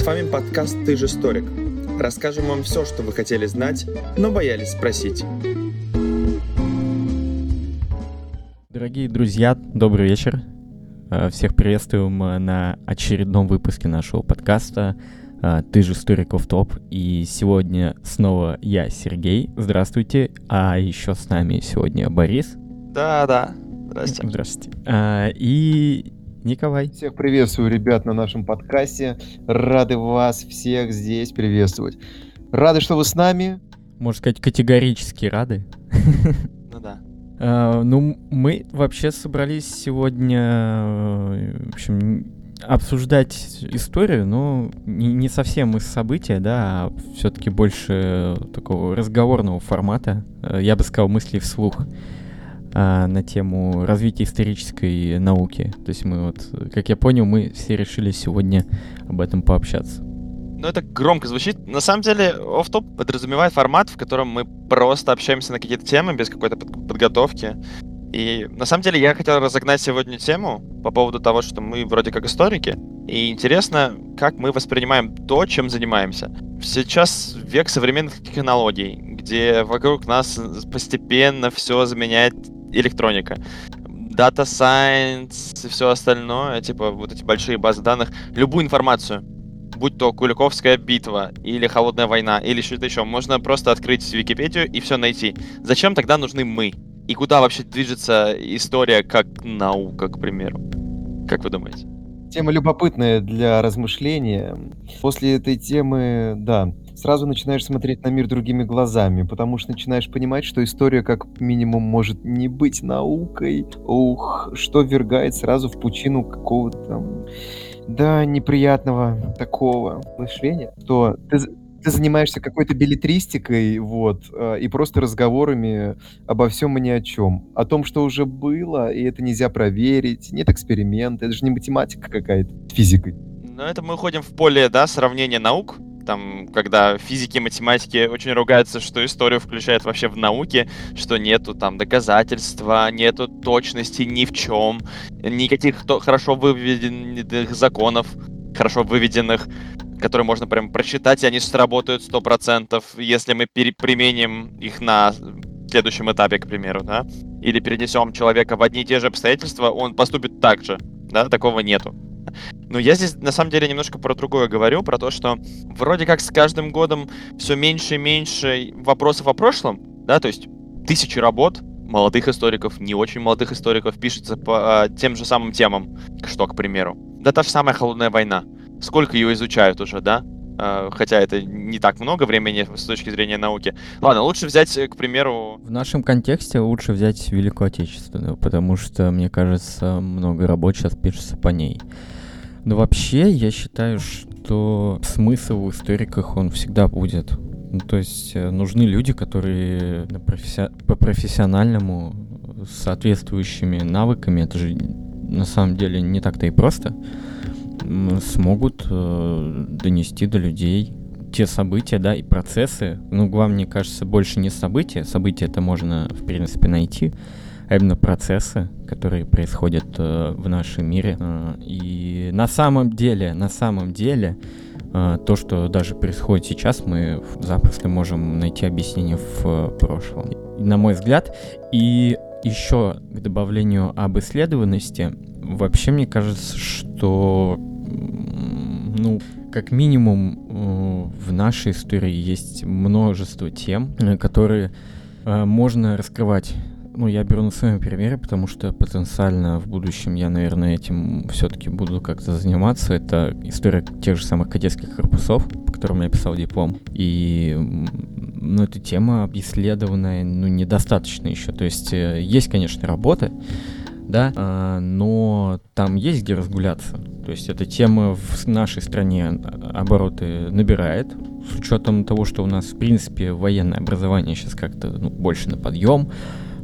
С вами подкаст «Ты же историк». Расскажем вам все, что вы хотели знать, но боялись спросить. Дорогие друзья, добрый вечер. Э, всех приветствуем э, на очередном выпуске нашего подкаста э, «Ты же историк в топ». И сегодня снова я, Сергей. Здравствуйте. А еще с нами сегодня Борис. Да-да. Здравствуйте. Здравствуйте. И Николай. Всех приветствую, ребят, на нашем подкасте. Рады вас всех здесь приветствовать. Рады, что вы с нами. Можно сказать, категорически рады. Ну да. Uh, ну, мы вообще собрались сегодня, в общем, обсуждать историю, но не, совсем из события, да, а все-таки больше такого разговорного формата. Uh, я бы сказал, мысли вслух а, на тему развития исторической науки. То есть мы вот, как я понял, мы все решили сегодня об этом пообщаться. Ну, это громко звучит. На самом деле, офф-топ подразумевает формат, в котором мы просто общаемся на какие-то темы без какой-то подготовки. И на самом деле я хотел разогнать сегодня тему по поводу того, что мы вроде как историки. И интересно, как мы воспринимаем то, чем занимаемся. Сейчас век современных технологий, где вокруг нас постепенно все заменяет электроника. Data Science и все остальное, типа вот эти большие базы данных, любую информацию, будь то Куликовская битва, или Холодная война, или что-то еще, можно просто открыть Википедию и все найти. Зачем тогда нужны мы? И куда вообще движется история как наука, к примеру? Как вы думаете? Тема любопытная для размышления. После этой темы, да, сразу начинаешь смотреть на мир другими глазами, потому что начинаешь понимать, что история как минимум может не быть наукой. Ух, что вергает сразу в пучину какого-то да, неприятного такого мышления, то ты, ты занимаешься какой-то билетристикой, вот, э, и просто разговорами обо всем и ни о чем. О том, что уже было, и это нельзя проверить, нет эксперимента, это же не математика какая-то, физикой. Но это мы уходим в поле, да, сравнения наук, там, когда физики и математики очень ругаются, что историю включают вообще в науке, что нету там доказательства, нету точности ни в чем, никаких хорошо выведенных законов, хорошо выведенных, которые можно прям прочитать, и они сработают 100%, если мы применим их на следующем этапе, к примеру, да, или перенесем человека в одни и те же обстоятельства, он поступит так же, да, такого нету. Но я здесь на самом деле немножко про другое говорю, про то, что вроде как с каждым годом все меньше и меньше вопросов о прошлом, да, то есть тысячи работ молодых историков, не очень молодых историков пишется по а, тем же самым темам, что, к примеру. Да та же самая холодная война. Сколько ее изучают уже, да? Uh, хотя это не так много времени с точки зрения науки. Ладно, лучше взять, к примеру... В нашем контексте лучше взять Великую Отечественную, потому что, мне кажется, много работ сейчас пишется по ней. Но вообще, я считаю, что смысл в историках, он всегда будет. Ну, то есть э, нужны люди, которые професси... по профессиональному с соответствующими навыками, это же на самом деле не так-то и просто, смогут э, донести до людей те события, да, и процессы. Ну, главное, мне кажется, больше не события. События это можно, в принципе, найти а именно процессы, которые происходят э, в нашем мире. Э, и на самом деле, на самом деле, э, то, что даже происходит сейчас, мы запросто можем найти объяснение в э, прошлом. На мой взгляд, и еще к добавлению об исследованности, вообще мне кажется, что, ну, как минимум э, в нашей истории есть множество тем, э, которые э, можно раскрывать ну, я беру на своем примере, потому что потенциально в будущем я, наверное, этим все-таки буду как-то заниматься. Это история тех же самых кадетских корпусов, по которым я писал диплом. И ну, эта тема объисследованная, ну, недостаточно еще. То есть есть, конечно, работы, да, а, но там есть где разгуляться. То есть эта тема в нашей стране обороты набирает, с учетом того, что у нас, в принципе, военное образование сейчас как-то ну, больше на подъем,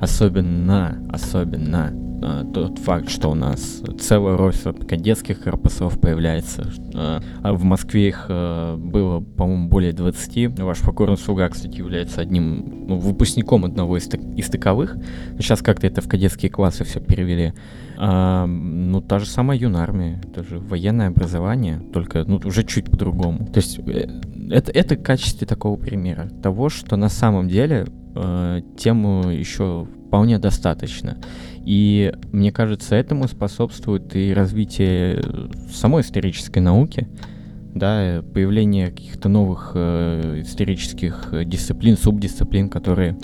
особенно, особенно а, тот факт, что у нас целая россыпь кадетских корпусов появляется. А, а в Москве их а, было, по-моему, более 20. Ваш покорный слуга, кстати, является одним ну, выпускником одного из, из таковых. Сейчас как-то это в кадетские классы все перевели. А, ну, та же самая юнармия, это же военное образование, только ну, уже чуть по-другому. То есть э, это, это в качестве такого примера того, что на самом деле э, тему еще вполне достаточно. И мне кажется, этому способствует и развитие самой исторической науки, да, появление каких-то новых э, исторических дисциплин, субдисциплин, которые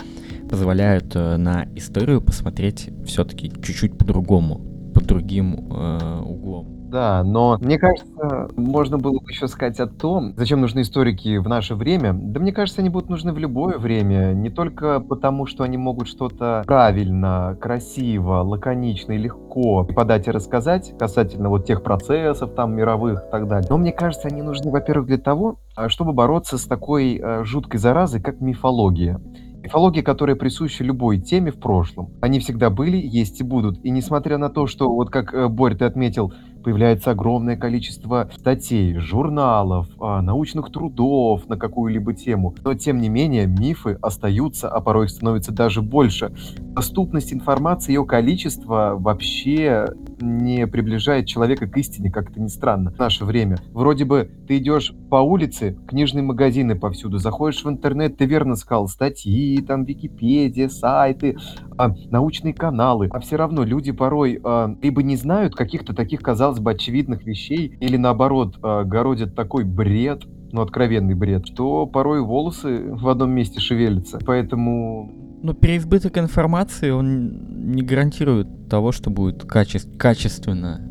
позволяют э, на историю посмотреть все-таки чуть-чуть по-другому, под другим э, углом. Да, но мне кажется, можно было бы еще сказать о том, зачем нужны историки в наше время. Да мне кажется, они будут нужны в любое время, не только потому, что они могут что-то правильно, красиво, лаконично и легко подать и рассказать касательно вот тех процессов там мировых и так далее. Но мне кажется, они нужны, во-первых, для того, а, чтобы бороться с такой э, жуткой заразой, как мифология. Мифологии, которые присущи любой теме в прошлом. Они всегда были, есть и будут. И несмотря на то, что, вот как э, Борь, ты отметил, появляется огромное количество статей, журналов, а, научных трудов на какую-либо тему. Но, тем не менее, мифы остаются, а порой их становится даже больше. Доступность информации, ее количество вообще не приближает человека к истине, как это ни странно, в наше время. Вроде бы ты идешь по улице, книжные магазины повсюду, заходишь в интернет, ты верно сказал, статьи, там, Википедия, сайты, а, научные каналы, а все равно люди порой а, либо не знают каких-то таких, казалось бы, очевидных вещей, или наоборот, а, городят такой бред, ну, откровенный бред, что порой волосы в одном месте шевелятся. Поэтому но переизбыток информации, он не гарантирует того, что будет каче- качественно,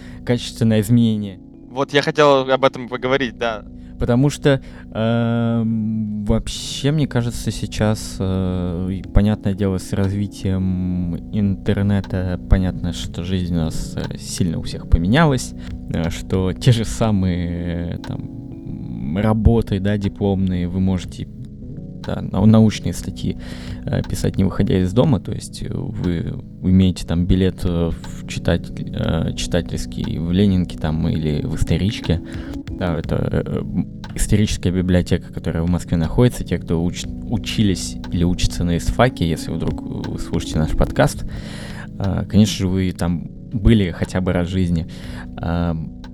качественное изменение. Вот я хотел об этом поговорить, да. Потому что э, вообще, мне кажется, сейчас, э, понятное дело, с развитием интернета, понятно, что жизнь у нас э, сильно у всех поменялась, э, что те же самые э, там, работы, да, дипломные вы можете да, научные статьи э, писать не выходя из дома, то есть вы, имеете там билет э, в читатель, э, читательский в Ленинке там или в историчке, да, это историческая библиотека, которая в Москве находится, те, кто уч, учились или учатся на ИСФАКе, если вдруг вы слушаете наш подкаст, конечно же, вы там были хотя бы раз в жизни.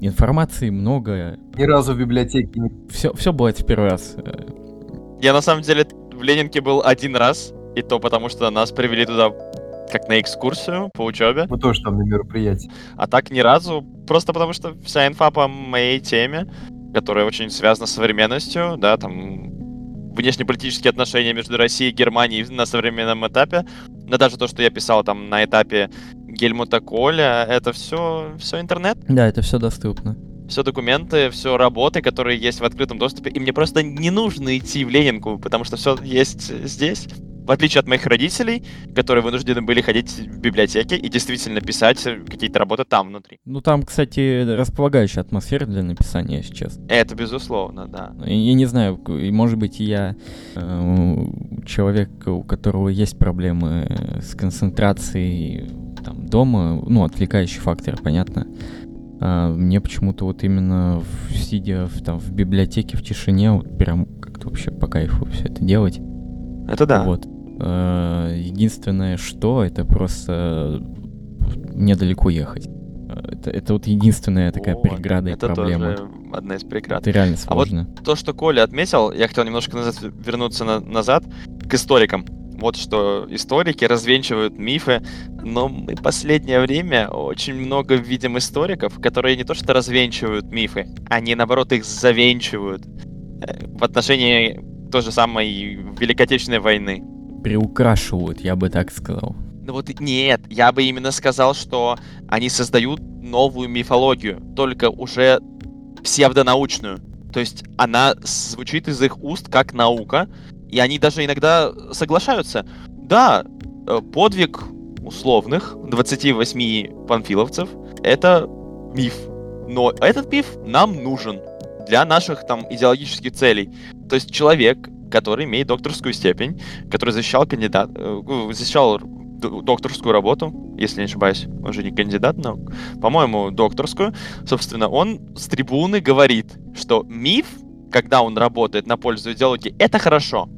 Информации много. Ни разу в библиотеке не... Все, все бывает в первый раз. Я на самом деле в Ленинке был один раз, и то потому, что нас привели туда как на экскурсию по учебе. Мы тоже там на мероприятии. А так ни разу, просто потому что вся инфа по моей теме, которая очень связана с современностью, да, там внешнеполитические отношения между Россией и Германией на современном этапе, да даже то, что я писал там на этапе Гельмута Коля, это все, все интернет. Да, это все доступно все документы, все работы, которые есть в открытом доступе, и мне просто не нужно идти в Ленинку, потому что все есть здесь. В отличие от моих родителей, которые вынуждены были ходить в библиотеки и действительно писать какие-то работы там внутри. Ну там, кстати, располагающая атмосфера для написания сейчас. Это безусловно, да. Я не знаю, может быть, я э, человек, у которого есть проблемы с концентрацией там, дома, ну, отвлекающий фактор, понятно. А, мне почему-то вот именно в, сидя в, там, в библиотеке в тишине, вот прям как-то вообще по кайфу все это делать. Это да. Вот. А, единственное, что это просто мне далеко ехать. Это, это вот единственная такая О, преграда и проблема. Это тоже одна из преград. Это реально сложно. А вот то, что Коля отметил, я хотел немножко назад вернуться на, назад к историкам. Вот что историки развенчивают мифы, но мы последнее время очень много видим историков, которые не то что развенчивают мифы, они наоборот их завенчивают э, в отношении той же самой Великой Отечественной войны. Приукрашивают, я бы так сказал. Ну вот нет, я бы именно сказал, что они создают новую мифологию, только уже псевдонаучную. То есть она звучит из их уст как наука, и они даже иногда соглашаются. Да, э, подвиг условных 28 панфиловцев — это миф. Но этот миф нам нужен для наших там идеологических целей. То есть человек, который имеет докторскую степень, который защищал кандидат, э, защищал докторскую работу, если не ошибаюсь, он же не кандидат наук, по-моему, докторскую. Собственно, он с трибуны говорит, что миф, когда он работает на пользу идеологии, это хорошо.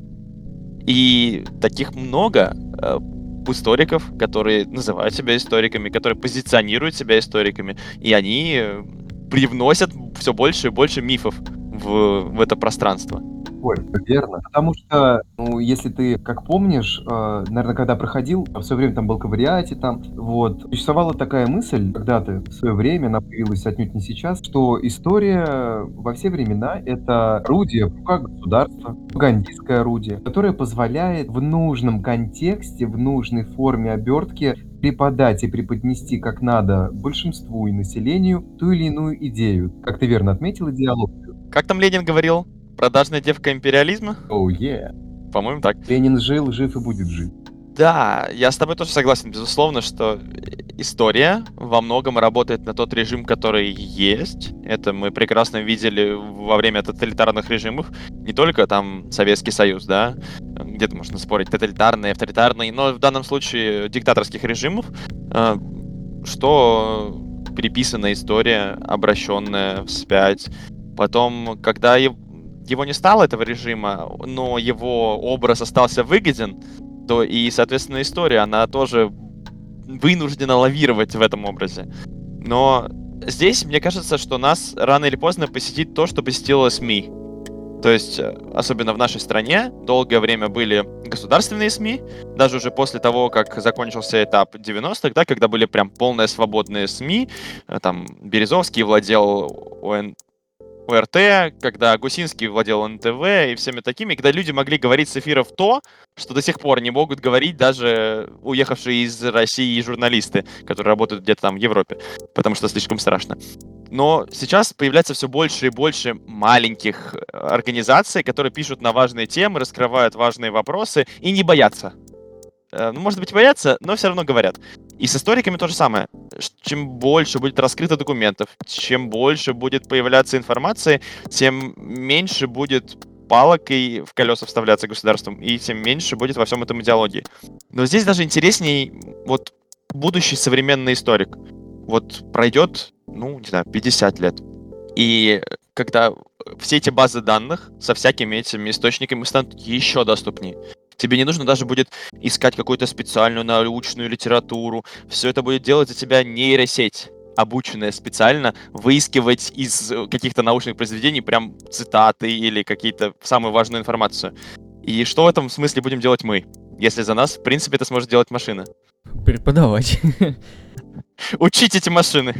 И таких много э, историков, которые называют себя историками, которые позиционируют себя историками, и они э, привносят все больше и больше мифов в, в это пространство. Ой, верно. Потому что, ну, если ты, как помнишь, э, наверное, когда проходил, в свое время там был ковариате, там, вот, существовала такая мысль, когда-то в свое время, она появилась отнюдь не сейчас, что история во все времена — это орудие в руках государства, пропагандистское орудие, которое позволяет в нужном контексте, в нужной форме обертки преподать и преподнести как надо большинству и населению ту или иную идею. Как ты верно отметил, идеологию. Как там Ленин говорил? Продажная девка империализма? Оу, oh, yeah. По-моему, так. Ленин жил, жив и будет жить. Да, я с тобой тоже согласен, безусловно, что история во многом работает на тот режим, который есть. Это мы прекрасно видели во время тоталитарных режимов. Не только там Советский Союз, да, где-то можно спорить, тоталитарный, авторитарный, но в данном случае диктаторских режимов, э, что переписанная история, обращенная вспять. Потом, когда его не стало, этого режима, но его образ остался выгоден, то и, соответственно, история, она тоже вынуждена лавировать в этом образе. Но здесь, мне кажется, что нас рано или поздно посетит то, что посетило СМИ. То есть, э, особенно в нашей стране, долгое время были государственные СМИ, даже уже после того, как закончился этап 90-х, да, когда были прям полные свободные СМИ, э, там Березовский владел ОН... ОРТ, когда Гусинский владел НТВ и всеми такими, когда люди могли говорить с эфиров то, что до сих пор не могут говорить даже уехавшие из России журналисты, которые работают где-то там в Европе, потому что слишком страшно. Но сейчас появляется все больше и больше маленьких э, организаций, которые пишут на важные темы, раскрывают важные вопросы и не боятся. Э, ну, может быть, боятся, но все равно говорят. И с историками то же самое. Чем больше будет раскрыто документов, чем больше будет появляться информации, тем меньше будет палок и в колеса вставляться государством, и тем меньше будет во всем этом идеологии. Но здесь даже интересней вот будущий современный историк. Вот пройдет, ну, не знаю, 50 лет. И когда все эти базы данных со всякими этими источниками станут еще доступнее. Тебе не нужно даже будет искать какую-то специальную научную литературу. Все это будет делать за тебя нейросеть обученная специально выискивать из э, каких-то научных произведений прям цитаты или какие-то самую важную информацию. И что в этом смысле будем делать мы? Если за нас, в принципе, это сможет делать машина. Преподавать. Учить эти машины.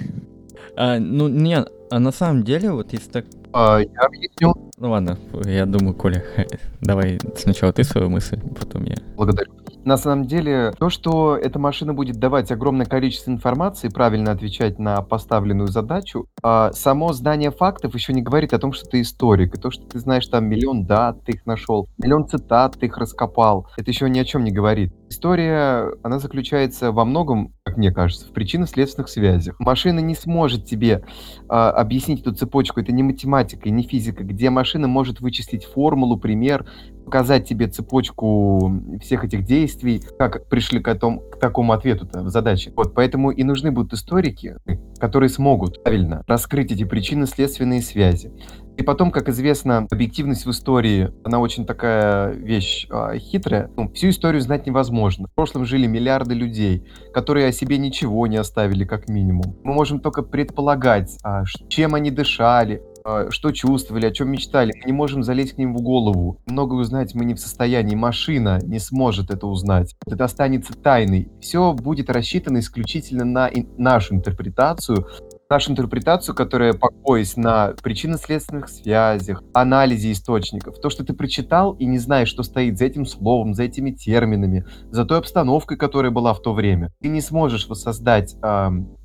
А, ну, нет, а на самом деле, вот если так... А, я объясню. Ну ладно, я думаю, Коля, давай сначала ты свою мысль, потом я. Благодарю. На самом деле, то, что эта машина будет давать огромное количество информации, правильно отвечать на поставленную задачу, а само знание фактов еще не говорит о том, что ты историк. И то, что ты знаешь там миллион дат, ты их нашел, миллион цитат, ты их раскопал, это еще ни о чем не говорит. История, она заключается во многом, как мне кажется, в причинно-следственных связях. Машина не сможет тебе а, объяснить эту цепочку, это не математика и не физика, где машина может вычислить формулу, пример, показать тебе цепочку всех этих действий, как пришли к, этому, к такому ответу в задаче. Вот, поэтому и нужны будут историки, которые смогут правильно раскрыть эти причинно-следственные связи. И потом, как известно, объективность в истории, она очень такая вещь а, хитрая. Ну, всю историю знать невозможно. В прошлом жили миллиарды людей, которые о себе ничего не оставили, как минимум. Мы можем только предполагать, а, чем они дышали, а, что чувствовали, о чем мечтали. Мы не можем залезть к ним в голову. Много узнать мы не в состоянии. Машина не сможет это узнать. Это останется тайной. Все будет рассчитано исключительно на нашу интерпретацию, нашу интерпретацию, которая покоясь на причинно-следственных связях, анализе источников. То, что ты прочитал и не знаешь, что стоит за этим словом, за этими терминами, за той обстановкой, которая была в то время, ты не сможешь воссоздать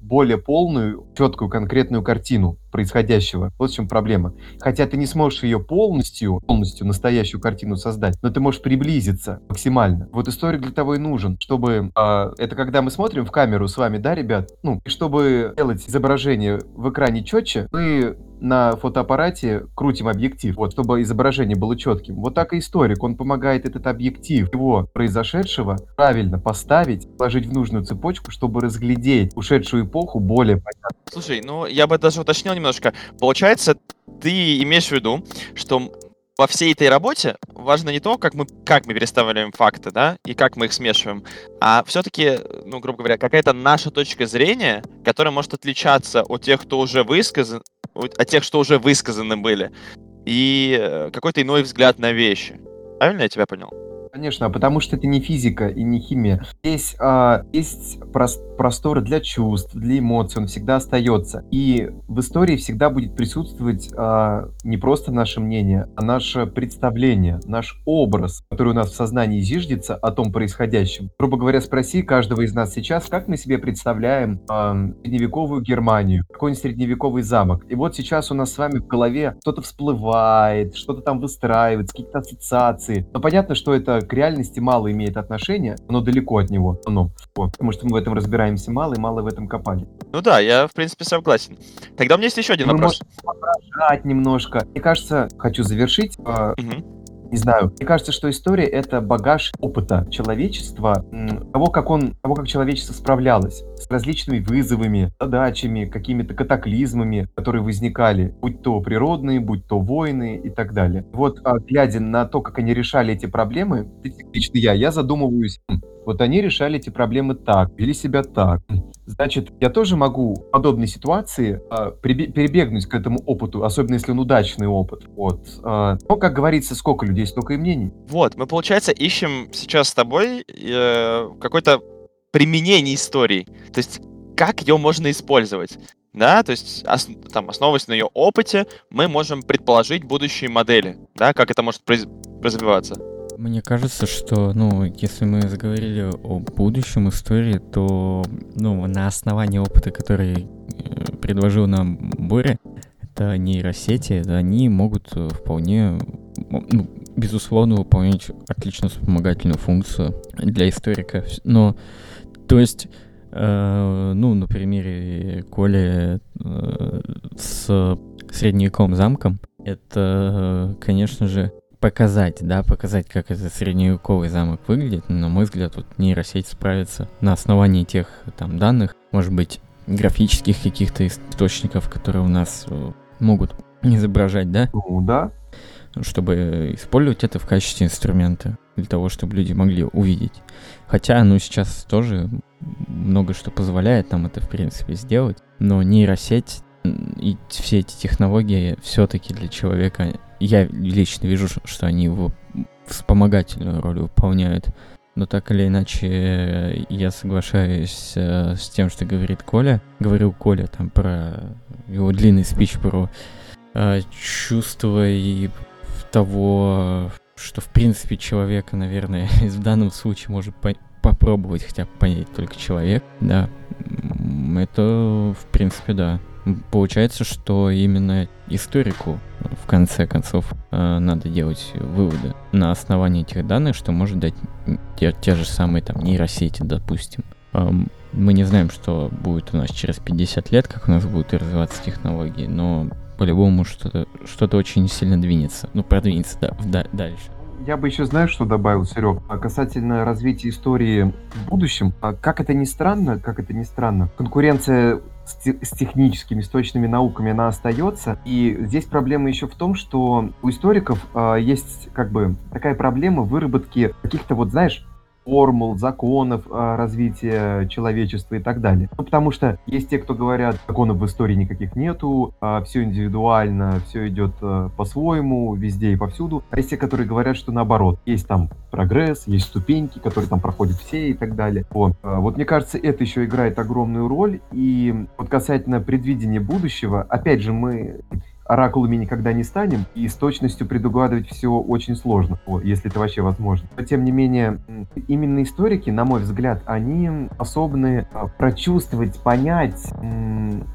более полную, четкую, конкретную картину происходящего. Вот в чем проблема. Хотя ты не сможешь ее полностью, полностью настоящую картину создать, но ты можешь приблизиться максимально. Вот историк для того и нужен, чтобы... Э, это когда мы смотрим в камеру с вами, да, ребят? Ну, чтобы делать изображение в экране четче, мы на фотоаппарате крутим объектив, вот, чтобы изображение было четким. Вот так и историк, он помогает этот объектив его произошедшего правильно поставить, положить в нужную цепочку, чтобы разглядеть ушедшую эпоху более понятно. Слушай, ну я бы даже уточнил немножко. Получается, ты имеешь в виду, что во всей этой работе важно не то, как мы, как мы переставляем факты, да, и как мы их смешиваем, а все-таки, ну, грубо говоря, какая-то наша точка зрения, которая может отличаться от тех, кто уже высказан, от тех, что уже высказаны были, и э, какой-то иной взгляд на вещи. Правильно я тебя понял? Конечно, потому что это не физика и не химия. Здесь а, есть прос простор для чувств, для эмоций, он всегда остается. И в истории всегда будет присутствовать а, не просто наше мнение, а наше представление, наш образ, который у нас в сознании зиждется о том происходящем. Грубо говоря, спроси каждого из нас сейчас, как мы себе представляем а, средневековую Германию, какой-нибудь средневековый замок. И вот сейчас у нас с вами в голове что-то всплывает, что-то там выстраивается, какие-то ассоциации. Но понятно, что это к реальности мало имеет отношения, оно далеко от него, оно, потому что мы в этом разбираемся мало и мало в этом копали. Ну да, я в принципе согласен. Тогда у меня есть еще один мы вопрос. можем немножко. Мне кажется, хочу завершить. Э, Мгм. не знаю. Мне кажется, что история это багаж опыта человечества, того, как он, того, как человечество справлялось с различными вызовами, задачами, какими-то катаклизмами, которые возникали, будь то природные, будь то войны и так далее. Вот, а, глядя на то, как они решали эти проблемы, лично я, я задумываюсь, «Хм, вот они решали эти проблемы так, вели себя так. Хм, Значит, я тоже могу в подобной ситуации прибе- перебегнуть к этому опыту, особенно если он удачный опыт. Вот. А, но, как говорится, сколько людей, столько и мнений. Вот, мы, получается, ищем сейчас с тобой э, какое-то применение истории. То есть, как ее можно использовать. Да, то есть, ос- там, основываясь на ее опыте, мы можем предположить будущие модели, да, как это может произ- развиваться. Мне кажется, что, ну, если мы заговорили о будущем истории, то, ну, на основании опыта, который э, предложил нам Боря, это нейросети, они могут э, вполне, ну, безусловно, выполнять отлично вспомогательную функцию для историка. Но, то есть, э, ну, на примере Коли э, с средневековым замком, это, конечно же, показать, да, показать, как этот средневековый замок выглядит. На мой взгляд, вот нейросеть справится на основании тех там данных, может быть, графических каких-то источников, которые у нас э, могут изображать, да, Ну, да. чтобы использовать это в качестве инструмента для того, чтобы люди могли увидеть. Хотя, ну, сейчас тоже много что позволяет нам это, в принципе, сделать, но нейросеть и все эти технологии все-таки для человека, я лично вижу, что они его вспомогательную роль выполняют. Но так или иначе, я соглашаюсь э, с тем, что говорит Коля. Говорил Коля там про его длинный спич про э, чувство и того, что в принципе человека, наверное, в данном случае может по- попробовать хотя бы понять только человек, да, это в принципе да. Получается, что именно историку в конце концов э, надо делать выводы на основании этих данных, что может дать те, те же самые там нейросети, допустим. Мы не знаем, что будет у нас через 50 лет, как у нас будут развиваться технологии, но по-любому что-то что очень сильно двинется. Ну, продвинется да- дальше. Я бы еще, знаешь, что добавил, Серег, А касательно развития истории в будущем. А Как это ни странно, как это ни странно, конкуренция с, те- с техническими, с точными науками, она остается. И здесь проблема еще в том, что у историков а, есть как бы такая проблема выработки каких-то вот, знаешь, формул, законов а, развития человечества и так далее. Ну, потому что есть те, кто говорят, законов в истории никаких нету, все индивидуально, все идет а, по-своему, везде и повсюду. А есть те, которые говорят, что наоборот, есть там прогресс, есть ступеньки, которые там проходят все и так далее. Вот, А, вот мне кажется, это еще играет огромную роль. И вот касательно предвидения будущего, опять же, мы оракулами никогда не станем, и с точностью предугадывать все очень сложно, если это вообще возможно. Но тем не менее, именно историки, на мой взгляд, они способны а, прочувствовать, понять,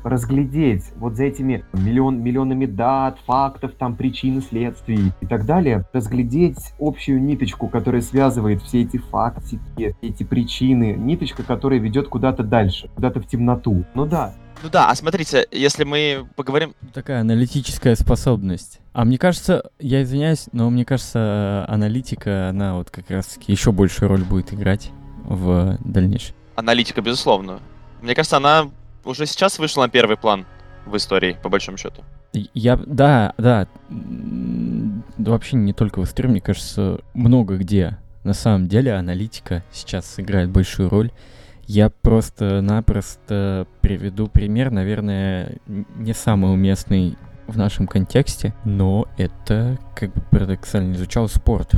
разглядеть вот за этими миллион, миллионами дат, фактов, там, причин следствий и так далее, разглядеть общую ниточку, которая связывает все эти фактики, эти причины, ниточка, которая ведет куда-то дальше, куда-то в темноту. Ну да, Ну да, а смотрите, если мы поговорим... Такая аналитическая способность. А мне кажется, я извиняюсь, но мне кажется, аналитика, она вот как раз-таки еще большую роль будет играть в дальнейшем. Аналитика, безусловно. Мне кажется, она уже сейчас вышла на первый план в истории, по большому счету. Я, да, да, да, вообще не только в истории, мне кажется, много где на самом деле аналитика сейчас играет большую роль. Я просто-напросто приведу пример, наверное, не самый уместный в нашем контексте, но это, как бы парадоксально звучал, спорт,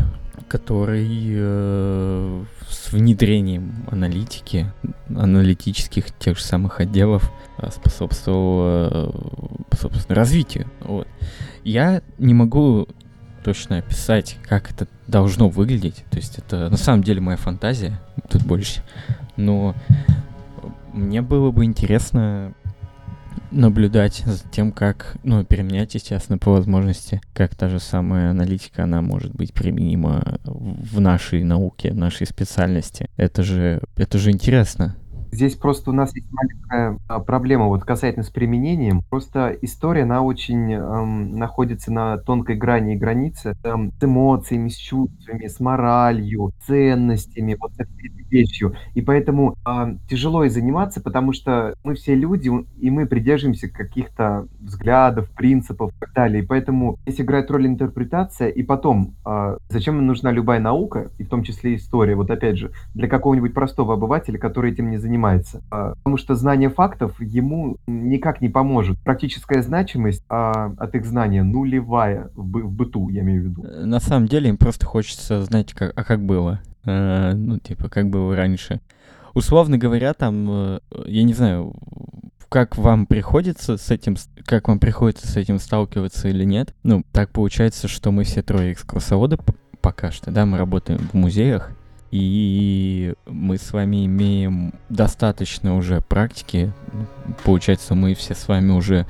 который э, с внедрением аналитики, аналитических тех же самых отделов э, способствовал, э, собственно, развитию. Вот. Я не могу точно описать, как это должно выглядеть. То есть это на самом деле моя фантазия, тут больше. Но мне было бы интересно наблюдать за тем, как, ну, применять, естественно, по возможности, как та же самая аналитика, она может быть применима в нашей науке, в нашей специальности. Это же, это же интересно. Здесь просто у нас есть маленькая а, проблема вот касательно с применением. Просто история, она очень эм, находится на тонкой грани и границе эм, с эмоциями, с чувствами, с моралью, ценностями, вот с этой вещью. И поэтому э, тяжело и заниматься, потому что мы все люди, и мы придерживаемся каких-то взглядов, принципов и так далее. И поэтому здесь играет роль интерпретация. И потом, э, зачем нужна любая наука, и в том числе история, вот опять же, для какого-нибудь простого обывателя, который этим не занимается занимается. А, потому что знание фактов ему никак не поможет. Практическая значимость а, от их знания нулевая в, бы, в быту, я имею в виду. Э, на самом деле им просто хочется знать, как, а как было. А, ну, типа, как было раньше. Условно говоря, там, э, я не знаю, как вам приходится с этим, как вам приходится с этим сталкиваться или нет. Ну, так получается, что мы все трое экскурсоводы пока что, да, мы работаем в музеях, и мы с вами имеем достаточно уже практики. Получается, мы все с вами уже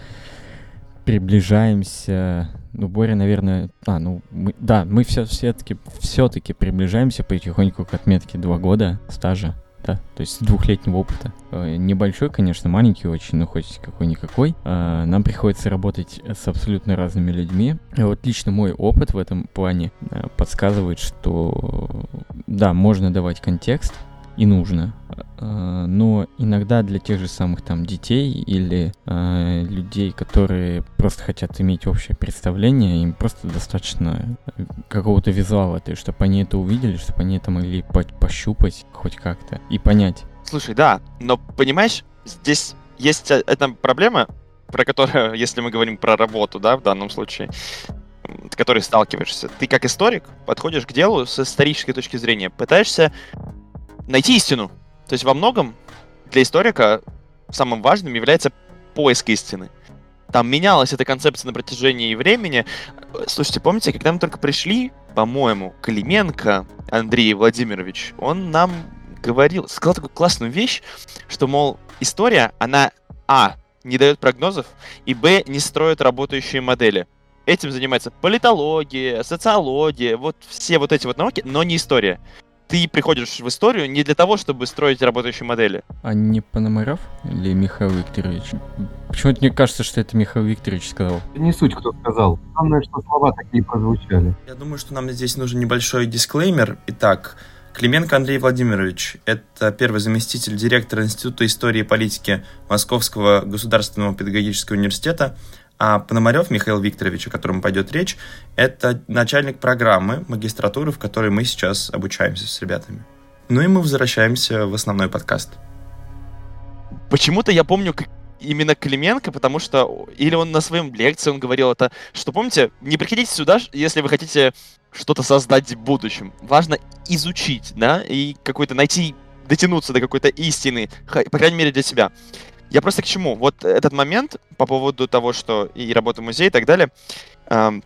приближаемся. Ну, Боря, наверное, а, ну, мы, да, мы все все-таки все-таки приближаемся потихоньку к отметке два года стажа да, то есть двухлетнего опыта. Э, небольшой, конечно, маленький очень, но хоть какой-никакой. А, нам приходится работать с абсолютно разными людьми. И вот лично мой опыт в этом плане э, подсказывает, что да, можно давать контекст, и нужно. А, но иногда для тех же самых там детей или э, людей, которые просто хотят иметь общее представление, им просто достаточно какого-то визуала, то есть, чтобы они это увидели, чтобы они это могли по пощупать хоть как-то и понять. Слушай, да, но понимаешь, здесь есть эта проблема, про которую, если мы говорим про работу, да, в данном случае, с которой сталкиваешься. Ты как историк подходишь к делу с исторической точки зрения, пытаешься найти истину. То есть во многом для историка самым важным является поиск истины. Там менялась эта концепция на протяжении времени. Слушайте, помните, когда мы только пришли, по-моему, Клименко Андрей Владимирович, он нам говорил, сказал такую классную вещь, что, мол, история, она, а, не дает прогнозов, и, б, не строит работающие модели. Этим занимается политология, социология, вот все вот эти вот науки, но не история ты приходишь в историю не для того, чтобы строить работающие модели. А не Пономарев или Михаил Викторович? Почему-то мне кажется, что это Михаил Викторович сказал. Не суть, кто сказал. Главное, что слова такие прозвучали. Я думаю, что нам здесь нужен небольшой дисклеймер. Итак, Клименко Андрей Владимирович – это первый заместитель директора Института истории и политики Московского государственного педагогического университета, а Пономарев Михаил Викторович, о котором пойдет речь, это начальник программы магистратуры, в которой мы сейчас обучаемся с ребятами. Ну и мы возвращаемся в основной подкаст. Почему-то я помню именно Клименко, потому что или он на своем лекции он говорил это, что помните, не приходите сюда, если вы хотите что-то создать в будущем. Важно изучить, да, и какой-то найти, дотянуться до какой-то истины, по крайней мере для себя. Я просто к чему? Вот этот момент по поводу того, что и работа музея и так далее, эм,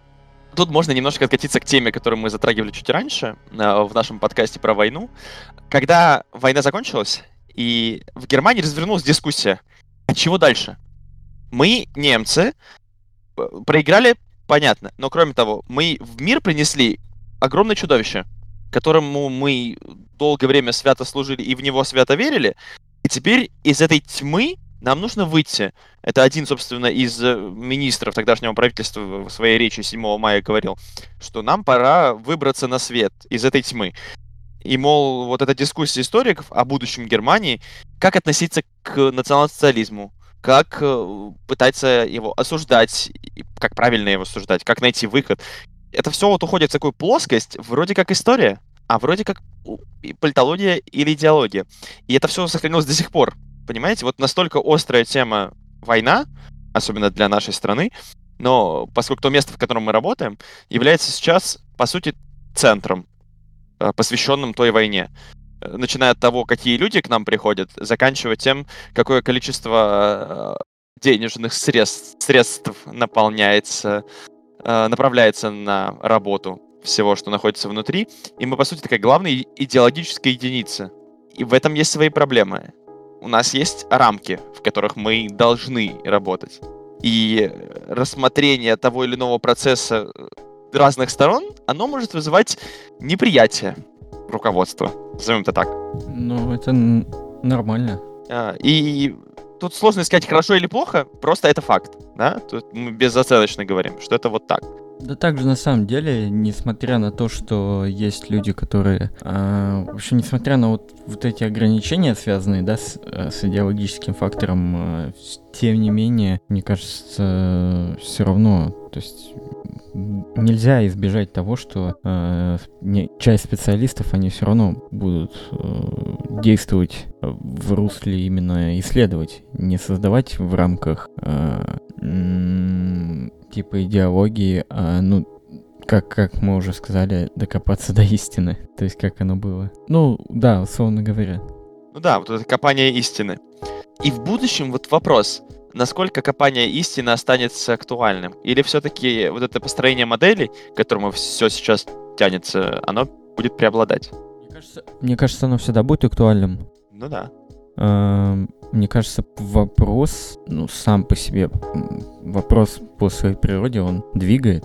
тут можно немножко откатиться к теме, которую мы затрагивали чуть раньше э, в нашем подкасте про войну. Когда война закончилась, и в Германии развернулась дискуссия, а чего дальше? Мы, немцы, проиграли, понятно, но кроме того, мы в мир принесли огромное чудовище, которому мы долгое время свято служили и в него свято верили, и теперь из этой тьмы Нам нужно выйти. Это один, собственно, из э, министров тогдашнего правительства в своей речи 7 мая говорил, что нам пора выбраться на свет из этой тьмы. И, мол, вот эта дискуссия историков о будущем Германии, как относиться к национал-социализму, как э, пытаться его осуждать, как правильно его осуждать, как найти выход. Это все вот уходит в такую плоскость, вроде как история, а вроде как политология или идеология. И это все сохранилось до сих пор. Понимаете, вот настолько острая тема война, особенно для нашей страны, но поскольку то место, в котором мы работаем, является сейчас, по сути, центром, э, посвященным той войне. Э, начиная от того, какие люди к нам приходят, заканчивая тем, какое количество э, денежных средств, средств наполняется, направляется на работу всего, что находится внутри. И мы, по сути, такая главная идеологическая единица. И в этом есть свои проблемы у нас есть рамки, в которых мы должны работать. И рассмотрение того или иного процесса э, разных сторон, оно может вызывать неприятие руководства, назовем это так. Ну, это нормально. А, и тут сложно сказать, хорошо или плохо, просто это факт. Да? Тут мы безоценочно говорим, что это вот так. Да также на самом деле, несмотря на то, что есть люди, которые... Э, вообще, несмотря на вот, вот эти ограничения, связанные, да, с, э, с идеологическим фактором, э, тем не менее, мне кажется, все равно, то есть нельзя избежать того, что э, не, часть специалистов, они все равно будут э, действовать в русле именно исследовать, не создавать в рамках э, типа идеологии, а, ну, как, как мы уже сказали, докопаться до истины. То есть, как оно было. Ну, да, условно говоря. Ну да, вот это копание истины. И в будущем вот вопрос, насколько копание истины останется актуальным? Или все-таки вот это построение моделей, к которому все сейчас тянется, оно будет преобладать? Мне кажется, мне кажется оно всегда будет актуальным. Ну да. Эм, мне кажется, вопрос, ну, сам по себе, вопрос по своей природе, он двигает.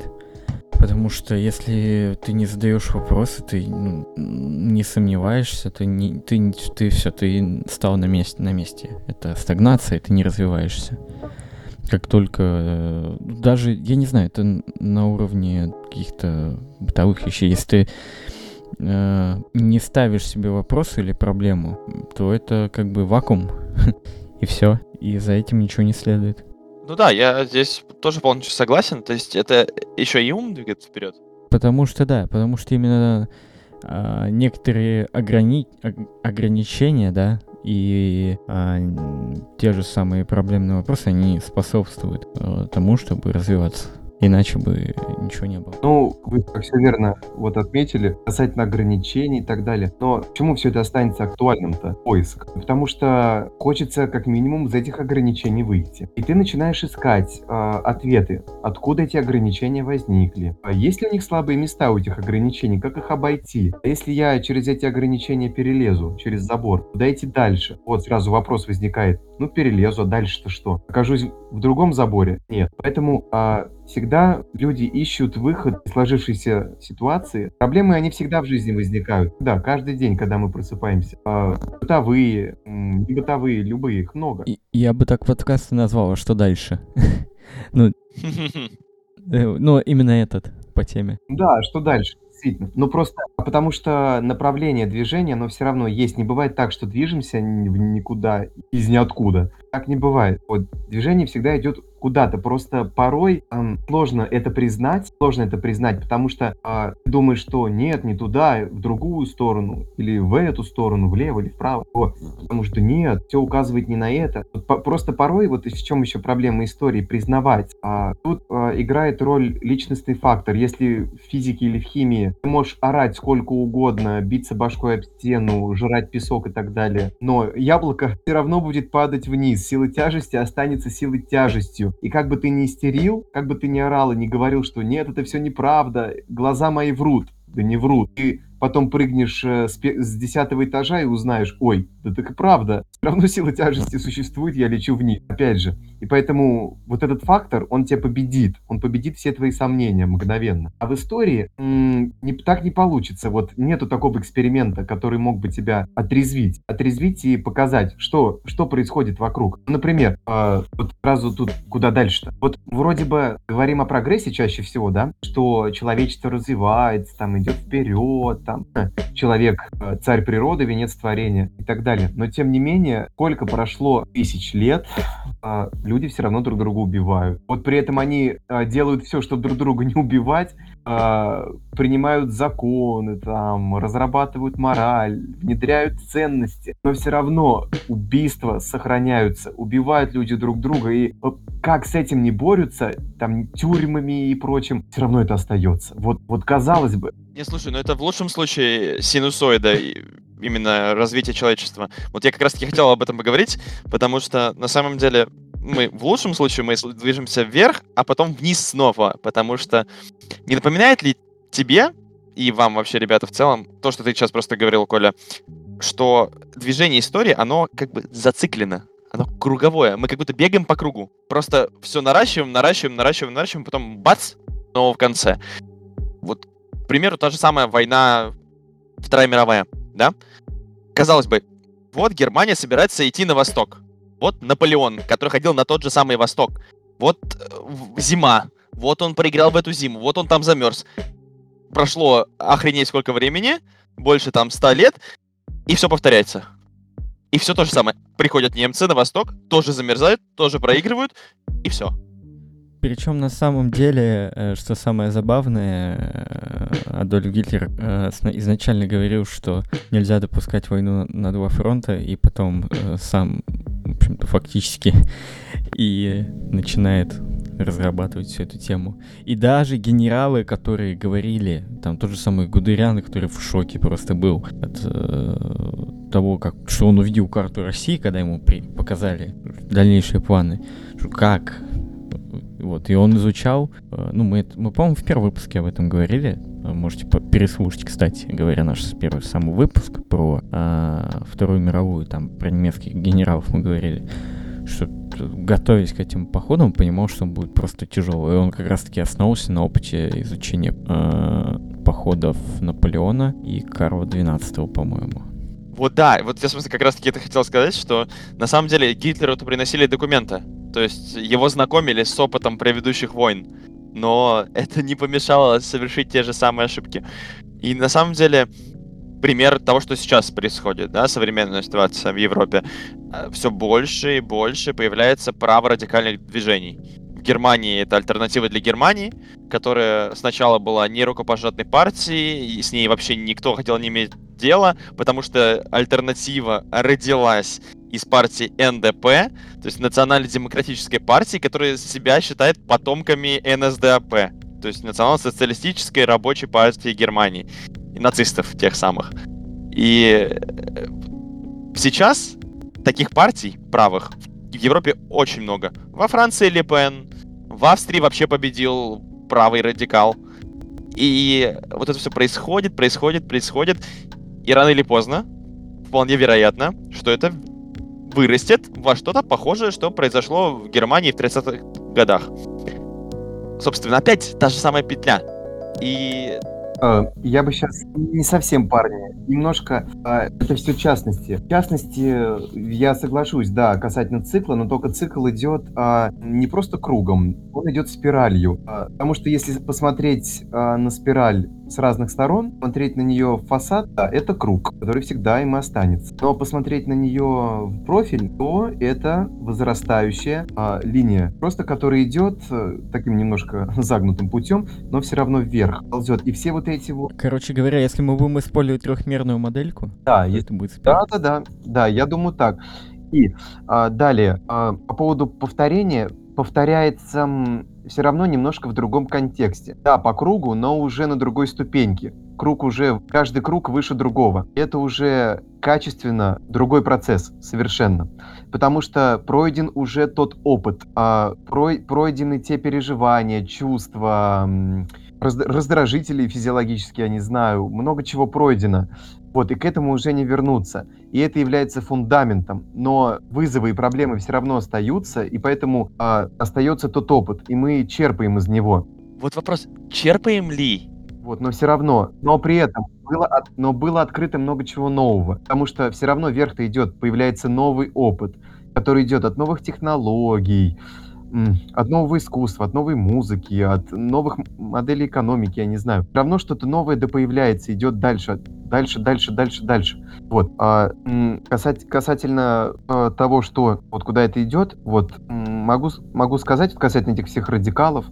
Потому что если ты не задаешь вопросы, ты ну, не сомневаешься, ты, не, ты, ты все, ты стал на месте, на месте. Это стагнация, ты не развиваешься. Как только, э, даже, я не знаю, это на уровне каких-то бытовых вещей. Если ты э, не ставишь себе вопрос или проблему, то это как бы вакуум, и все. И за этим ничего не следует. Ну да, я здесь тоже полностью согласен. То есть это еще и ум двигается вперед. Потому что да, потому что именно э, некоторые ограни... ограничения, да, и э, те же самые проблемные вопросы, они способствуют э, тому, чтобы развиваться. Иначе бы ничего не было. Ну, вы как все верно вот отметили, касательно ограничений и так далее. Но почему все это останется актуальным-то? Поиск. Потому что хочется как минимум из этих ограничений выйти. И ты начинаешь искать э, ответы, откуда эти ограничения возникли. А есть ли у них слабые места у этих ограничений, как их обойти? А если я через эти ограничения перелезу, через забор, куда идти дальше? Вот сразу вопрос возникает. Ну, перелезу, а дальше-то что? Окажусь в другом заборе? Нет. Поэтому а, всегда люди ищут выход из сложившейся ситуации. Проблемы, они всегда в жизни возникают. Да, каждый день, когда мы просыпаемся. А, бытовые, не бытовые, любые, их много. И, я бы так подкаст назвал, а что дальше? Ну, э, ну, именно этот по теме. Да, что дальше? Действительно. Ну просто потому что направление движения, оно все равно есть. Не бывает так, что движемся никуда из ниоткуда. Так не бывает. Вот движение всегда идет куда-то. Просто порой эм, сложно это признать, сложно это признать, потому что э, думаешь, что нет, не туда, в другую сторону, или в эту сторону, влево или вправо. Потому что нет, все указывает не на это. Просто порой, вот в чем еще проблема истории, признавать. А, тут а, играет роль личностный фактор. Если в физике или в химии ты можешь орать сколько угодно, биться башкой об стену, жрать песок и так далее, но яблоко все равно будет падать вниз. Сила тяжести останется силой тяжестью. И как бы ты ни истерил, как бы ты ни орал и не говорил, что нет, это все неправда, глаза мои врут, да не врут. Ты потом прыгнешь э, с, десятого этажа и узнаешь, ой, да так и правда, все равно сила тяжести существует, я лечу вниз, опять же. И поэтому вот этот фактор, он тебя победит, он победит все твои сомнения мгновенно. А в истории м, не, так не получится, вот нету такого эксперимента, который мог бы тебя отрезвить, отрезвить и показать, что, что происходит вокруг. Например, э, вот сразу тут куда дальше-то. Вот вроде бы говорим о прогрессе чаще всего, да, что человечество развивается, там идет вперед, там человек э, царь природы, венец творения и так далее. Но тем не менее, сколько прошло тысяч лет, э, люди все равно друг друга убивают. Вот при этом они э, делают все, чтобы друг друга не убивать, э, принимают законы, там, разрабатывают мораль, внедряют ценности, но все равно убийства сохраняются, убивают люди друг друга, и как с этим не борются, там, тюрьмами и прочим, все равно это остается. Вот, вот казалось бы. Не, слушай, ну это в лучшем случае синусоида именно развития человечества. Вот я как раз таки хотел об этом поговорить, потому что на самом деле мы в лучшем случае мы движемся вверх, а потом вниз снова, потому что не напоминает ли тебе и вам вообще, ребята, в целом, то, что ты сейчас просто говорил, Коля, что движение истории, оно как бы зациклено, оно круговое. Мы как будто бегаем по кругу. Просто все наращиваем, наращиваем, наращиваем, наращиваем, потом бац, снова в конце. Вот, примеру, та же самая война Вторая мировая, да? Казалось бы, вот Германия собирается идти на восток. Вот Наполеон, который ходил на тот же самый восток. Вот э, зима. Вот он проиграл в эту зиму. Вот он там замерз. Прошло охренеть сколько времени. Больше там ста лет. И все повторяется. И все то же самое. Приходят немцы на восток, тоже замерзают, тоже проигрывают, и все. Причем на самом деле, э, что самое забавное, э, Адольф Гитлер э, изначально говорил, что нельзя допускать войну на два фронта, и потом сам, в общем-то, фактически и начинает разрабатывать всю эту тему. И даже генералы, которые говорили, там тот же самый Гудериан, который в шоке просто был от э, того, как, что он увидел карту России, когда ему при, показали дальнейшие планы, что как вот, и он изучал, э, ну, мы, мы по-моему, в первом выпуске об этом говорили, э, можете переслушать, кстати, говоря наш первый самый выпуск про э, Вторую мировую, там, про немецких генералов мы говорили, что готовясь к этим походам, он понимал, что он будет просто тяжелый. И он как раз-таки основывался на опыте изучения э, походов Наполеона и Карла XII, по-моему. Вот да, вот я, собственно, как раз-таки это хотел сказать, что на самом деле Гитлеру-то приносили документы. То есть его знакомили с опытом предыдущих войн. Но это не помешало совершить те же самые ошибки. И на самом деле пример того, что сейчас происходит, да, современная ситуация в Европе. Э, Все больше и больше появляется право радикальных движений. В Германии это альтернатива для Германии, которая сначала была не рукопожатной партией, и с ней вообще никто хотел не иметь дела, потому что альтернатива родилась из партии НДП, то есть Национально-демократической партии, которая себя считает потомками НСДАП, то есть Национал-социалистической рабочей партии Германии, и нацистов тех самых. И э, сейчас таких партий правых в Европе очень много. Во Франции Ле в Австрии вообще победил правый радикал. И вот это все происходит, происходит, происходит. И рано или поздно, вполне вероятно, что это вырастет во что-то похожее, что произошло в Германии в 30-х годах. Собственно, опять та же самая петля. И Э, я бы сейчас не совсем, парни, немножко э, это все частности. В частности, я соглашусь, да, касательно цикла, но только цикл идет а, не просто кругом, он идет спиралью. А, потому что если посмотреть а, на спираль с разных сторон, смотреть на нее фасад, да, это круг, который всегда им останется. Но посмотреть на нее в профиль, то это возрастающая а, линия, просто которая идет а, таким немножко загнутым путем, но все равно вверх ползет. И все вот эти вот... Короче говоря, если мы будем использовать трехмерную модельку, да, то это будет Да, да, да, да, я думаю так. И а, далее, а, по поводу повторения, повторяется все равно немножко в другом контексте. Да, по кругу, но уже на другой ступеньке. Круг уже, каждый круг выше другого. Это уже качественно другой процесс совершенно. Потому что пройден уже тот опыт, а, пройдены те переживания, чувства, раздражители физиологические, я не знаю, много чего пройдено. Вот, и к этому уже не вернуться. И это является фундаментом. Но вызовы и проблемы все равно остаются, и поэтому э, остается тот опыт, и мы черпаем из него. Вот вопрос, черпаем ли? Вот, но все равно, но при этом было, от, но было открыто много чего нового, потому что все равно вверх-то идет, появляется новый опыт, который идет от новых технологий, от нового искусства, от новой музыки, от новых моделей экономики, я не знаю. Равно что-то новое да появляется, идет дальше, дальше, дальше, дальше, дальше. Вот. А, касать, касательно а, того, что вот куда это идет, вот могу, могу сказать касательно этих всех радикалов,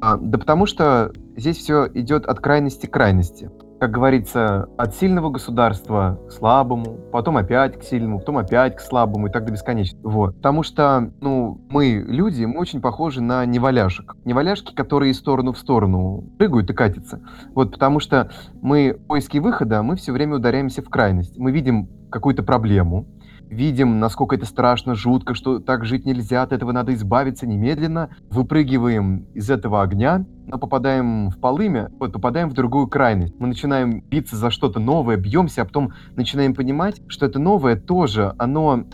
а, да потому что здесь все идет от крайности к крайности как говорится, от сильного государства к слабому, потом опять к сильному, потом опять к слабому и так до бесконечности. Вот. Потому что, ну, мы, люди, мы очень похожи на неваляшек. Неваляшки, которые из сторону в сторону прыгают и катятся. Вот, потому что мы в поиске выхода, мы все время ударяемся в крайность. Мы видим какую-то проблему, видим, насколько это страшно, жутко, что так жить нельзя, от этого надо избавиться немедленно, выпрыгиваем из этого огня, но попадаем в полымя, попадаем в другую крайность. Мы начинаем биться за что-то новое, бьемся, а потом начинаем понимать, что это новое тоже, оно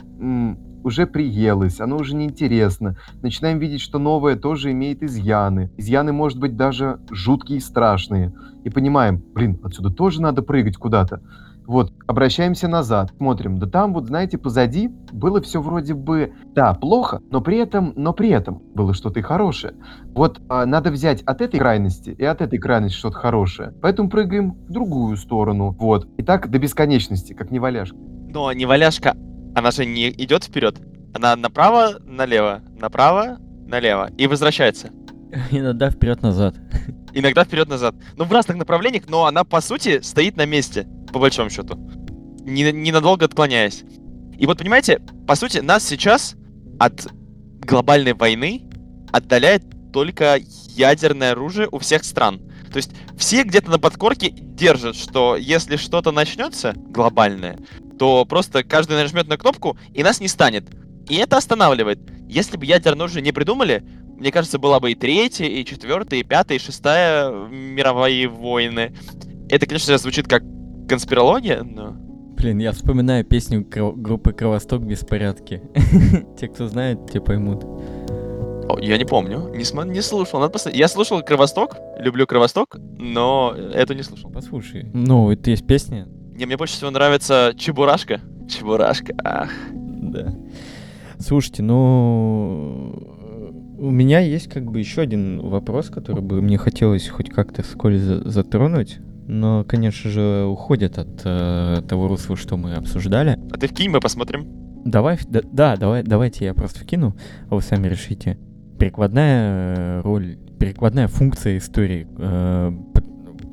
уже приелось, оно уже неинтересно. Начинаем видеть, что новое тоже имеет изъяны. Изъяны, может быть, даже жуткие и страшные. И понимаем, блин, отсюда тоже надо прыгать куда-то. Вот, обращаемся назад, смотрим, да там вот, знаете, позади было все вроде бы, да, плохо, но при этом, но при этом было что-то и хорошее. Вот а, надо взять от этой крайности и от этой крайности что-то хорошее, поэтому прыгаем в другую сторону, вот. И так до бесконечности, как неваляшка. Но неваляшка, она же не идет вперед, она направо, налево, направо, налево и возвращается. Иногда вперед-назад. Иногда вперед-назад. Ну, в разных направлениях, но она, по сути, стоит на месте по большому счету. Не, ненадолго отклоняясь. И вот понимаете, по сути, нас сейчас от глобальной войны отдаляет только ядерное оружие у всех стран. То есть все где-то на подкорке держат, что если что-то начнется глобальное, то просто каждый нажмет на кнопку, и нас не станет. И это останавливает. Если бы ядерное оружие не придумали, мне кажется, была бы и третья, и четвертая, и пятая, и шестая мировые войны. Это, конечно, звучит как конспирология, но... Блин, я вспоминаю песню группы Кровосток «Беспорядки». Те, кто знает, те поймут. О, я не помню, не, см- не слушал. Надо посмотреть. Я слушал Кровосток, люблю Кровосток, но эту не слушал. Послушай. Ну, это есть песня. Не, мне больше всего нравится Чебурашка. Чебурашка, ах. Да. Слушайте, ну... У меня есть как бы еще один вопрос, который бы мне хотелось хоть как-то вскользь затронуть но, конечно же, уходят от э, того русла, что мы обсуждали. А ты вкинь, мы посмотрим. Давай, да, да, давай, давайте я просто вкину, а вы сами решите. Перекладная э, роль, перекладная функция истории. Э,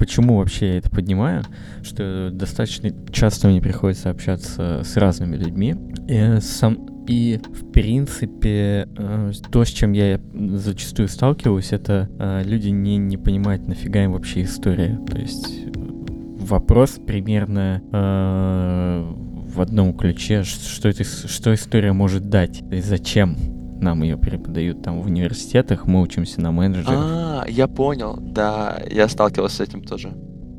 почему вообще я это поднимаю? Что достаточно часто мне приходится общаться с разными людьми. И сам, и, в принципе, э, то, с чем я зачастую сталкиваюсь, это э, люди не, не понимают, нафига им вообще история. То есть вопрос примерно э, в одном ключе, что, это, что история может дать и зачем нам ее преподают там в университетах, мы учимся на менеджерах. А, я понял, да, я сталкивался с этим тоже.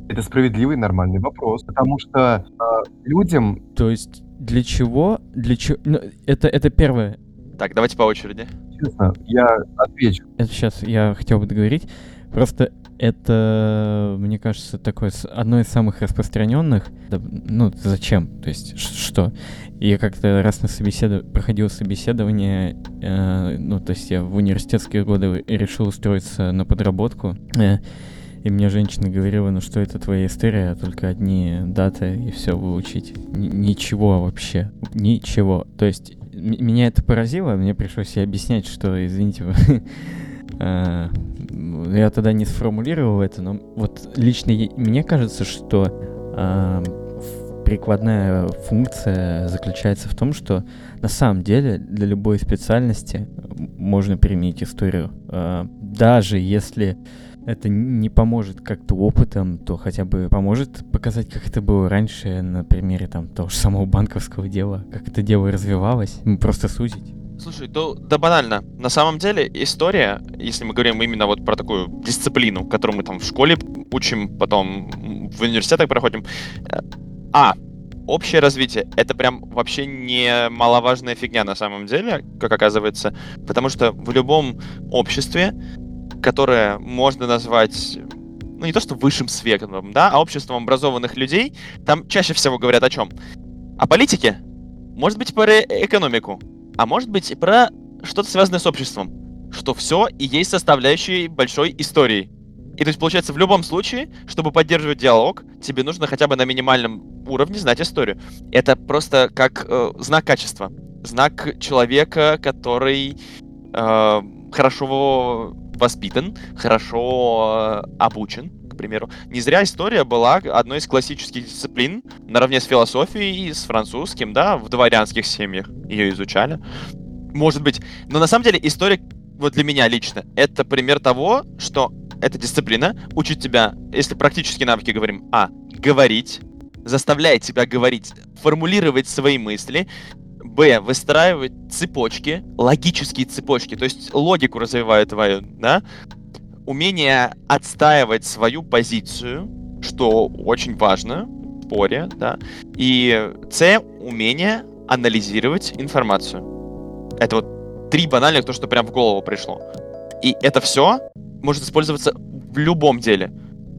Это справедливый нормальный вопрос, потому что э, людям... То есть для чего? Для чего? Ну, это, это первое. Так, давайте по очереди. Честно, я отвечу. Это сейчас я хотел бы договорить. Просто это, мне кажется, такое одно из самых распространенных. Ну, зачем? То есть, что? Я как-то раз на собеседов... проходил собеседование, э, ну, то есть я в университетские годы решил устроиться на подработку. Э, и мне женщина говорила, ну что это твоя история, только одни даты и все выучить. Н- ничего вообще. Ничего. То есть меня это поразило, мне пришлось ей объяснять, что, извините, а, я тогда не сформулировал это, но вот лично мне кажется, что а, прикладная функция заключается в том, что на самом деле для любой специальности можно применить историю. А, даже если это не поможет как-то опытом, то хотя бы поможет показать, как это было раньше на примере там того же самого банковского дела, как это дело развивалось, просто сузить. Слушай, да, да банально. На самом деле история, если мы говорим именно вот про такую дисциплину, которую мы там в школе учим, потом в университетах проходим, э, а, общее развитие — это прям вообще не маловажная фигня на самом деле, как оказывается, потому что в любом обществе, которое можно назвать ну не то что высшим светом, да, а обществом образованных людей, там чаще всего говорят о чем? О политике, может быть, про экономику, а может быть про что-то связанное с обществом. Что все и есть составляющей большой истории. И то есть, получается, в любом случае, чтобы поддерживать диалог, тебе нужно хотя бы на минимальном уровне знать историю. Это просто как э, знак качества. Знак человека, который э, хорошо воспитан, хорошо э, обучен, примеру. Не зря история была одной из классических дисциплин, наравне с философией и с французским, да, в дворянских семьях ее изучали. Может быть. Но на самом деле история, вот для меня лично, это пример того, что эта дисциплина учит тебя, если практические навыки говорим, а, говорить, заставляет тебя говорить, формулировать свои мысли, Б. Выстраивать цепочки, логические цепочки, то есть логику развивает твою, да? Умение отстаивать свою позицию, что очень важно в споре, да? И С. Умение анализировать информацию. Это вот три банальных, то, что прям в голову пришло. И это все может использоваться в любом деле.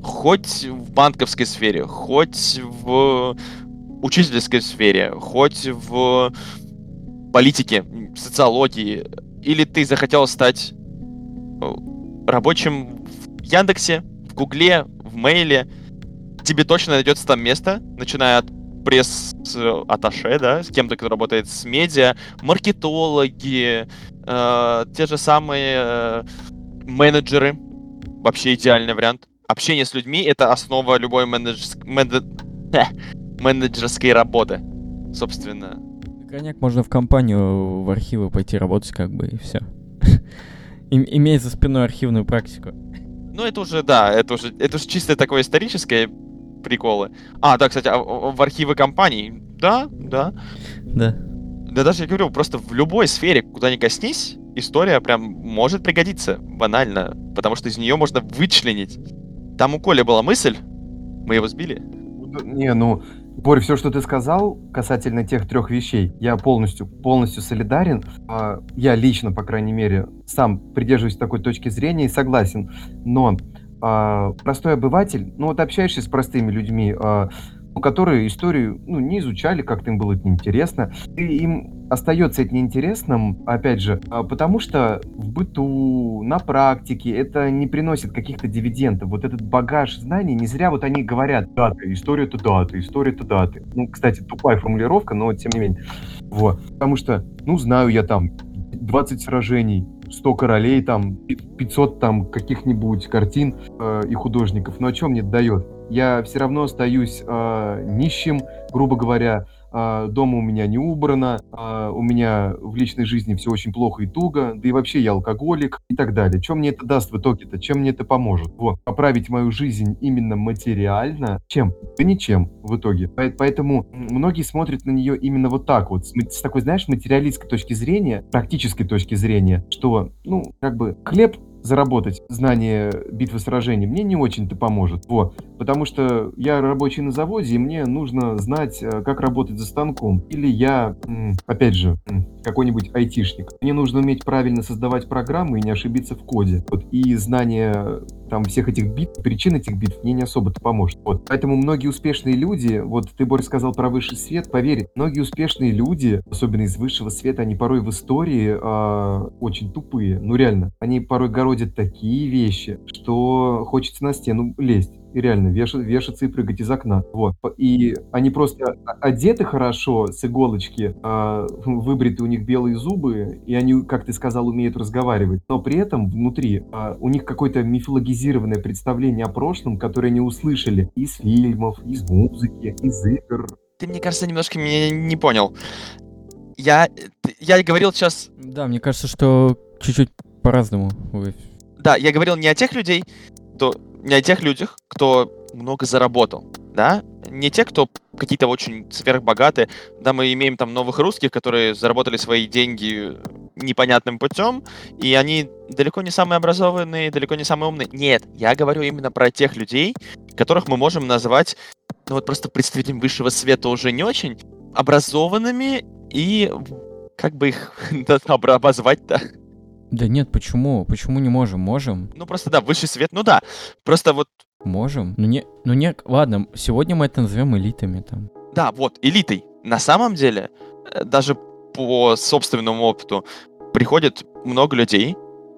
Хоть в банковской сфере, хоть в учительской сфере, хоть в политике, социологии, или ты захотел стать э, рабочим в Яндексе, в Гугле, в Мейле, тебе точно найдется там место, начиная от пресс-атташе, да, с кем-то, кто работает с медиа, маркетологи, э, те же самые э, менеджеры, вообще идеальный вариант. Общение с людьми — это основа любой менедж... менедж... менеджерской работы, собственно. Коняк можно в компанию, в архивы пойти работать как бы, и все. Имея за спиной архивную практику. Ну, это уже, да, это уже, это уже чисто такое историческое приколы. А, да, кстати, а в архивы компаний, да, да. Да. Да даже я говорю, просто в любой сфере, куда ни коснись, история прям может пригодиться, банально, потому что из нее можно вычленить. Там у Коли была мысль, мы его сбили. Не, ну, Борь, все, что ты сказал касательно тех трех вещей, я полностью, полностью солидарен. А, я лично, по крайней мере, сам придерживаюсь такой точки зрения и согласен. Но а, простой обыватель, ну вот общаешься с простыми людьми, а, которые историю ну, не изучали, как-то им было это неинтересно. И им остается это неинтересным, опять же, а, потому что в быту, на практике это не приносит каких-то дивидендов. Вот этот багаж знаний, не зря вот они говорят, даты, история это даты, история это даты. Ну, кстати, тупая формулировка, но тем не менее. Вот. Потому что, ну, знаю я там 20 сражений, 100 королей, там, 500 там каких-нибудь картин э, и художников. Но о чем мне это дает? Я все равно остаюсь э, нищим, грубо говоря, э, дома у меня не убрано, э, у меня в личной жизни все очень плохо и туго, да и вообще я алкоголик и так далее. Чем мне это даст в итоге-то? Чем мне это поможет? Вот, поправить мою жизнь именно материально? Чем? Да ничем в итоге. Поэтому многие смотрят на нее именно вот так вот, с такой, знаешь, материалистской точки зрения, практической точки зрения, что, ну, как бы хлеб заработать знание битвы сражений мне не очень-то поможет. Вот. Потому что я рабочий на заводе, и мне нужно знать, э, как работать за станком. Или я, опять же, какой-нибудь айтишник. Мне нужно уметь правильно создавать программы и не ошибиться в коде. Вот. И знание там всех этих бит, причин этих битв мне не особо-то поможет. Вот. Поэтому многие успешные люди, вот ты, Борис, сказал про высший свет, поверь, многие успешные люди, особенно из высшего света, они порой в истории э, очень тупые. Ну реально, они порой городят такие вещи, что хочется на стену лезть и реально вешать, вешаться и прыгать из окна. Вот. И они просто одеты хорошо с иголочки, э, выбриты у них белые зубы, и они, как ты сказал, умеют разговаривать. Но при этом внутри э, у них какое-то мифологизированное представление о прошлом, которое они услышали из фильмов, из музыки, из игр. Ты, мне кажется, немножко меня не понял. Я, я говорил сейчас... Да, мне кажется, что чуть-чуть по-разному. Да, я говорил не о тех людей, кто не о тех людях, кто много заработал, да? не те, кто какие-то очень сверхбогатые. Да, мы имеем там новых русских, которые заработали свои деньги непонятным путем, и они далеко не самые образованные, далеко не самые умные. Нет, я говорю именно про тех людей, которых мы можем назвать, ну вот просто представителями высшего света уже не очень, образованными и как бы их обозвать-то? Да нет, почему? Почему не можем? Можем. Ну просто да, высший свет, ну да. Просто вот Можем. Ну не, ну не, ладно, сегодня мы это назовем элитами там. Да, вот, элитой. На самом деле, э, даже по собственному опыту, приходит много людей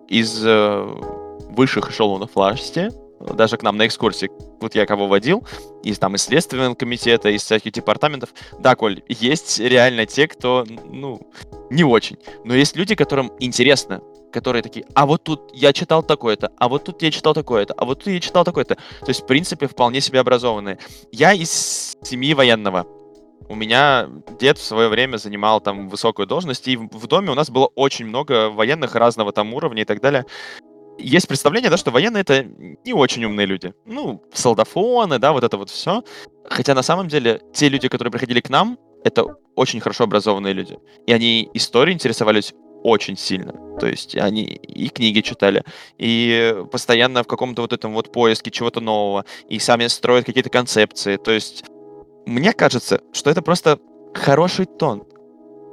из э, высших эшелонов власти, даже к нам на экскурсии, вот я кого водил, из там из Следственного комитета, из всяких департаментов. Да, Коль, есть реально те, кто, ну, не очень. Но есть люди, которым интересно, которые такие, а вот тут я читал такое-то, а вот тут я читал такое-то, а вот тут я читал такое-то. То есть, в принципе, вполне себе образованные. Я из семьи военного. У меня дед в свое время занимал там высокую должность, и в доме у нас было очень много военных разного там уровня и так далее. Есть представление, да, что военные это не очень умные люди. Ну, солдафоны, да, вот это вот все. Хотя на самом деле те люди, которые приходили к нам, это очень хорошо образованные люди. И они историей интересовались очень сильно. То есть они и книги читали, и постоянно в каком-то вот этом вот поиске чего-то нового, и сами строят какие-то концепции. То есть мне кажется, что это просто хороший тон.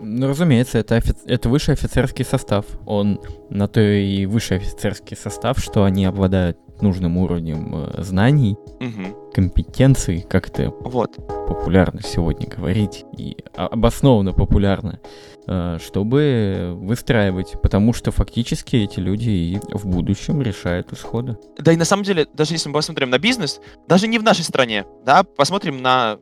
Ну, разумеется, это, офи... это высший офицерский состав. Он на то и высший офицерский состав, что они обладают нужным уровнем э, знаний, Угу. компетенций, как это Вот. Популярно сегодня говорить, и обоснованно популярно, э, чтобы выстраивать, потому что фактически эти люди и в будущем решают исходы. Да и на самом деле, даже если мы посмотрим на бизнес, даже не в нашей стране, да, посмотрим на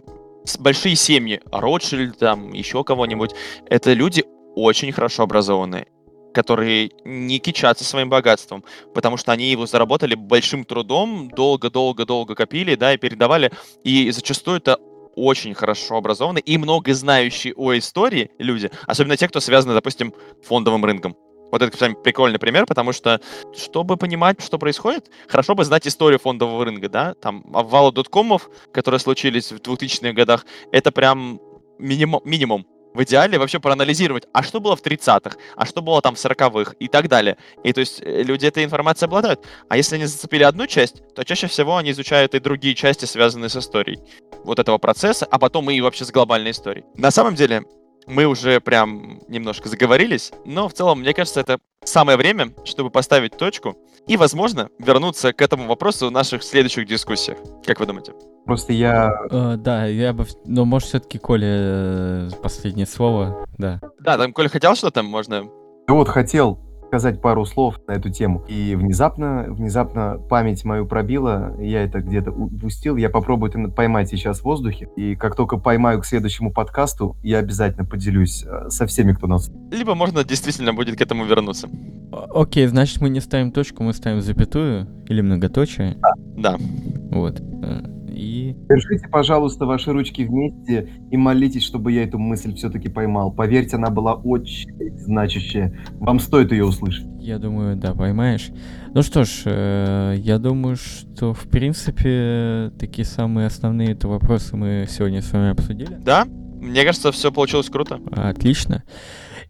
большие семьи, Ротшильд, там, еще кого-нибудь, это люди очень хорошо образованные, которые не кичатся своим богатством, потому что они его заработали большим трудом, долго-долго-долго копили, да, и передавали, и зачастую это очень хорошо образованные и много знающие о истории люди, особенно те, кто связаны, допустим, фондовым рынком. Вот это, кстати, прикольный пример, потому что, чтобы понимать, что происходит, хорошо бы знать историю фондового рынка, да? Там обвалы доткомов, которые случились в 2000-х годах, это прям минимум, минимум. В идеале вообще проанализировать, а что было в 30-х, а что было там в 40-х и так далее. И то есть э, люди этой информацией обладают. А если они зацепили одну часть, то чаще всего они изучают и другие части, связанные с историей вот этого процесса, а потом и вообще с глобальной историей. На самом деле, мы уже прям немножко заговорились, но в целом, мне кажется, это самое время, чтобы поставить точку и, возможно, вернуться к этому вопросу в наших следующих дискуссиях. Как вы думаете? Просто я... Э, да, я бы... Но может все-таки Коля э, последнее слово, да. Да, там, Коля, хотел что-то? Можно... Я вот хотел сказать пару слов на эту тему. И внезапно, внезапно память мою пробила, я это где-то упустил. Я попробую это поймать сейчас в воздухе. И как только поймаю к следующему подкасту, я обязательно поделюсь э, со всеми, кто нас... Либо можно действительно будет к этому вернуться. Окей, значит мы не ставим точку, мы ставим запятую или многоточие. Да. Вот. Держите, пожалуйста, ваши ручки вместе и молитесь, чтобы я эту мысль все-таки поймал. Поверьте, она была очень значащая. Вам стоит ее услышать. я думаю, да, поймаешь. Ну что ж, э, я думаю, что в принципе такие самые основные это вопросы мы сегодня с вами обсудили. Да? Мне кажется, все получилось круто. Отлично.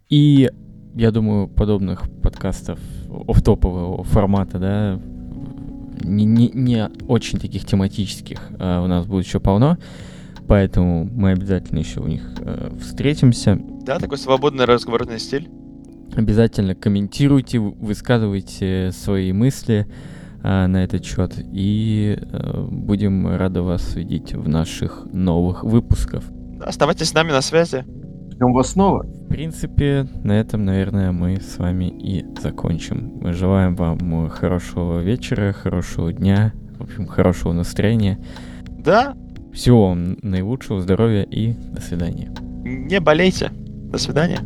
И я думаю, подобных подкастов офф-топового формата, да, не, не, не очень таких тематических а, у нас будет еще полно. Поэтому мы обязательно еще у них э, встретимся. Да, такой свободный разговорный стиль. Обязательно комментируйте, вы- высказывайте свои мысли а, на этот счет. И э, будем рады вас видеть в наших новых выпусках. Оставайтесь с нами на связи. Ждем вас снова. В принципе, на этом, наверное, мы с вами и закончим. Мы желаем вам хорошего вечера, хорошего дня, в общем, хорошего настроения. Да, Всего вам наилучшего, здоровья и до свидания. не болейте. До свидания.